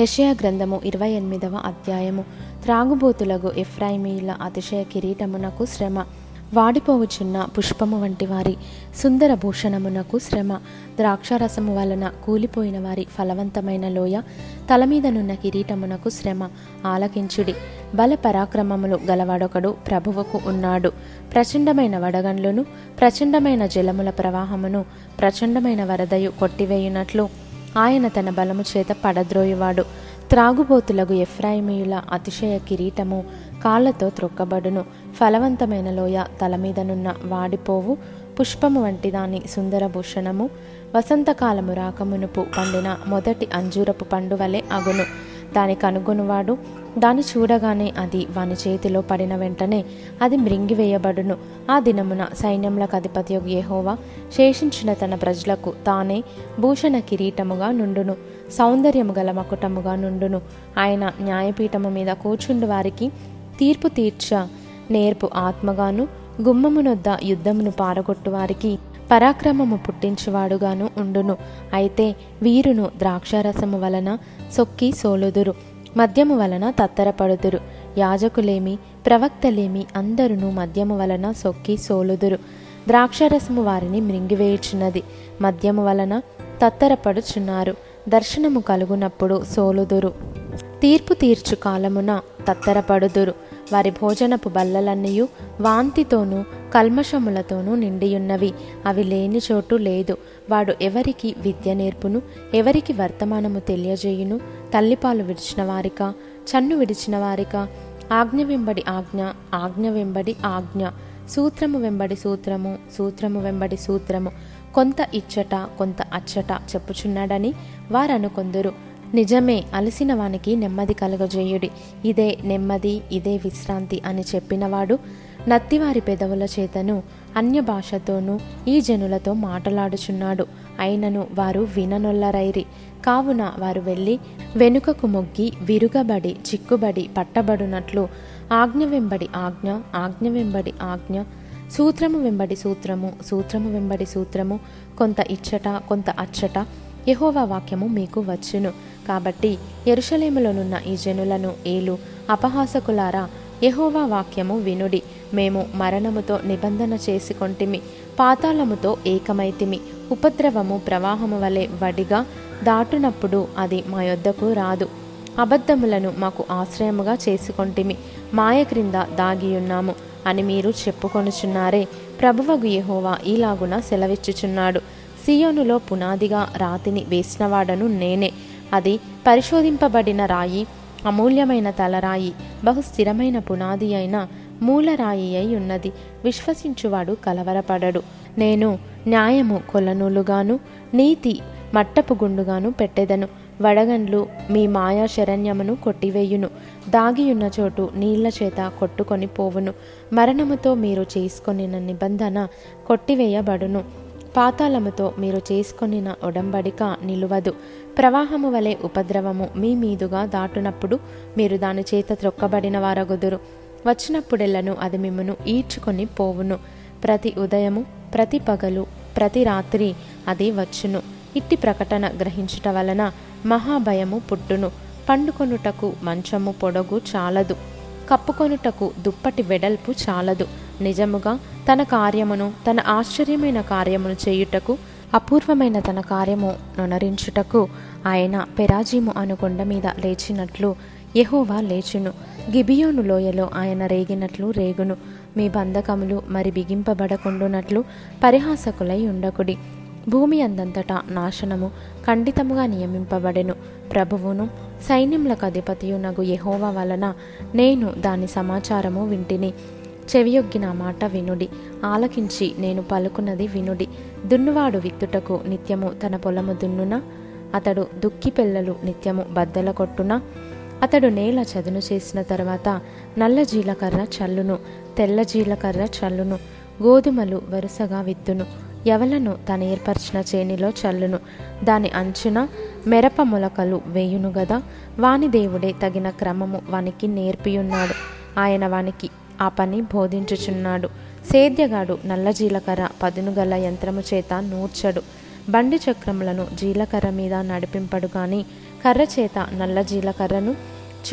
యషయా గ్రంథము ఇరవై ఎనిమిదవ అధ్యాయము. త్రాగుబోతులకు ఎఫ్రాయిమీల అతిశయ కిరీటమునకు శ్రమ. వాడిపోవుచున్న పుష్పము వంటి వారి సుందర భూషణమునకు శ్రమ. ద్రాక్షారసము వలన కూలిపోయిన వారి ఫలవంతమైన లోయ తల మీదనున్న కిరీటమునకు శ్రమ. ఆలకించుడి. బల పరాక్రమములు గలవాడొకడు ప్రభువుకు ఉన్నాడు. ప్రచండమైన వడగండ్లను ప్రచండమైన జలముల ప్రవాహమును ప్రచండమైన వరదయు కొట్టివేయునట్లు ఆయన తన బలము చేత పడద్రోయవాడు. త్రాగుబోతులకు ఎఫ్రాయిమీయుల అతిశయ కిరీటము కాళ్ళతో త్రొక్కబడును. ఫలవంతమైన లోయ తల మీదనున్న వాడిపోవు. పుష్పము వంటి దాని సుందరభూషణము వసంతకాలము రాకమునుపు పండిన మొదటి అంజూరపు పండు వలె అగును. దాని కనుగొనువాడు దాన్ని చూడగానే అది వాని చేతిలో పడిన వెంటనే అది మృంగివేయబడును. ఆ దినమున సైన్యములకు అధిపతి యహోవా శేషించిన తన ప్రజలకు తానే భూషణ కిరీటముగా నుండును. సౌందర్యము గల మకుటముగా నుండును. ఆయన న్యాయపీఠము మీద కూర్చుండు వారికి తీర్పు తీర్చ నేర్పు ఆత్మగాను గుమ్మమునొద్ద యుద్ధమును పారగొట్టు వారికి పరాక్రమము పుట్టించువాడుగాను ఉండును. అయితే వీరును ద్రాక్షారసము వలన సొక్కి సోలుదురు మద్యము వలన తత్తరపడుదురు. యాజకులేమి ప్రవక్తలేమి అందరును మద్యము వలన సొక్కి సోలుదురు. ద్రాక్షరసము వారిని మృంగివేయుచున్నది మద్యము వలన తత్తరపడుచున్నారు. దర్శనము కలుగునప్పుడు సోలుదురు. తీర్పు తీర్చు కాలమున తత్తరపడుదురు. వారి భోజనపు బల్లలన్నయు వాంతితోనూ కల్మషములతోనూ నిండియున్నవి. అవి లేని చోటు లేదు. వాడు ఎవరికి విద్య నేర్పును ఎవరికి వర్తమానము తెలియజేయును? తల్లిపాలు విడిచిన వారిక? చన్ను విడిచిన వారిక? ఆజ్ఞ వెంబడి ఆజ్ఞ ఆజ్ఞ వెంబడి ఆజ్ఞ. సూత్రము వెంబడి సూత్రము సూత్రము వెంబడి సూత్రము. కొంత ఇచ్చట కొంత అచ్చట చెప్పుచున్నాడని వారనుకొందరు. నిజమే అలసిన వానికి నెమ్మది కలగజేయుడి. ఇదే నెమ్మది ఇదే విశ్రాంతి అని చెప్పినవాడు నత్తివారి పెదవుల చేతను అన్య భాషతోనూ ఈ జనులతో మాటలాడుచున్నాడు. అయినను వారు విననొల్లరైరి. కావున వారు వెళ్ళి వెనుకకు మొగ్గి విరుగబడి చిక్కుబడి పట్టబడునట్లు ఆజ్ఞ వెంబడి ఆజ్ఞ ఆజ్ఞ వెంబడి ఆజ్ఞ సూత్రము వెంబడి సూత్రము సూత్రము వెంబడి సూత్రము కొంత ఇచ్చట కొంత అచ్చట యహోవా వాక్యము మీకు వచ్చును. కాబట్టి ఎరుషలేములోనున్న ఈ జనులను ఏలు అపహాసకులారా యహోవా వాక్యము వినుడి. మేము మరణముతో నిబంధన చేసుకొంటిమి పాతాళముతో ఏకమైతిమి. ఉపద్రవము ప్రవాహము వలె వడిగా దాటునప్పుడు అది మా యొద్దకు రాదు. అబద్ధములను మాకు ఆశ్రయముగా చేసుకొంటిమి. మాయ క్రింద దాగియున్నాము అని మీరు చెప్పుకొనుచున్నారే. ప్రభువగు యహోవా ఈలాగున సెలవిచ్చుచున్నాడు. సియోనులో పునాదిగా రాతిని వేసినవాడను నేనే. అది పరిశోధింపబడిన రాయి అమూల్యమైన తలరాయి బహు స్థిరమైన పునాది అయిన మూలరాయి అయి ఉన్నది. విశ్వసించువాడు కలవరపడడు. నేను న్యాయము కొలనూలుగాను నీతి మట్టపు గుండుగాను పెట్టెదను. వడగండ్లు మీ మాయా శరణ్యమును కొట్టివేయును. దాగియున్న చోటు నీళ్ళ చేత కొట్టుకొని పోవును. మరణముతో మీరు చేసుకొనిన నిబంధన కొట్టివేయబడును. పాతాళముతో మీరు చేసుకొనిన ఒడంబడిక నిలువదు. ప్రవాహము వలె ఉపద్రవము మీ మీదుగా దాటునప్పుడు మీరు దాని చేత త్రొక్కబడిన వారగుదురు. వచ్చినప్పుడెల్లను అది మిమ్మను ఈడ్చుకొని పోవును. ప్రతి ఉదయము ప్రతి పగలు ప్రతి రాత్రి అది వచ్చును. ఇట్టి ప్రకటన గ్రహించుట వలన మహాభయము పుట్టును. పండుకొనుటకు మంచము పొడగు చాలదు. కప్పుకొనుటకు దుప్పటి వెడల్పు చాలదు. నిజముగా తన కార్యమును తన ఆశ్చర్యమైన కార్యమును చేయుటకు అపూర్వమైన తన కార్యము నొనరించుటకు ఆయన పెరాజీము అను కొండ మీద లేచినట్లు యహోవా లేచును. గిబియోను లోయలో ఆయన రేగినట్లు రేగును. మీ బంధకములు మరి బిగింపబడకుండునట్లు పరిహాసకులై ఉండకుడి. భూమి అందంతటా నాశనము ఖండితముగా నియమింపబడెను. ప్రభువును సైన్యములకు అధిపతియునగు యెహోవా వలన నేను దాని సమాచారము వింటిని. చెవియొగ్గిన మాట వినుడి. ఆలకించి నేను పలుకున్నది వినుడి. దున్నువాడు విత్తుటకు నిత్యము తన పొలము దున్నున? అతడు దుక్కి పిల్లలు నిత్యము బద్దల కొట్టున? అతడు నేల చదును చేసిన తర్వాత నల్ల జీలకర్ర చల్లును తెల్ల జీలకర్ర చల్లును గోధుమలు వరుసగా విత్తును. ఎవలను తను ఏర్పరిచిన చేనిలో చల్లును. దాని అంచున మెరప మొలకలు వేయును గదా వాని దేవుడే తగిన క్రమము వానికి నేర్పియున్నాడు. ఆయన వానికి ఆ పని బోధించుచున్నాడు. సేద్యగాడు నల్ల జీలకర్ర పదునుగల యంత్రము చేత నూర్చడు. బండి చక్రములను జీలకర్ర మీద నడిపింపడు గాని కర్ర చేత నల్ల జీలకర్రను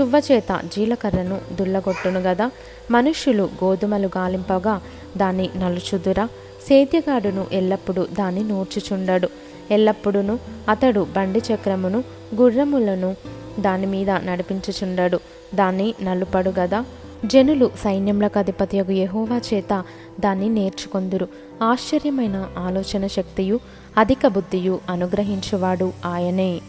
చువ్వ చేత జీలకర్రను దుల్లగొట్టును గదా మనుష్యులు గోధుమలు గాలింపగా దాన్ని నలుచుదురా సేద్యగాడును ఎల్లప్పుడూ దాన్ని నూర్చుచుండడు. ఎల్లప్పుడూను అతడు బండి చక్రమును గుర్రములను దాని మీద నడిపించుచుండడు. దాన్ని నలుపడు గదా. జనులు సైన్యములకు అధిపతియగు యహోవా చేత దాన్ని నేర్చుకొందురు. ఆశ్చర్యమైన ఆలోచన శక్తియు అధిక బుద్ధియు అనుగ్రహించువాడు ఆయనే.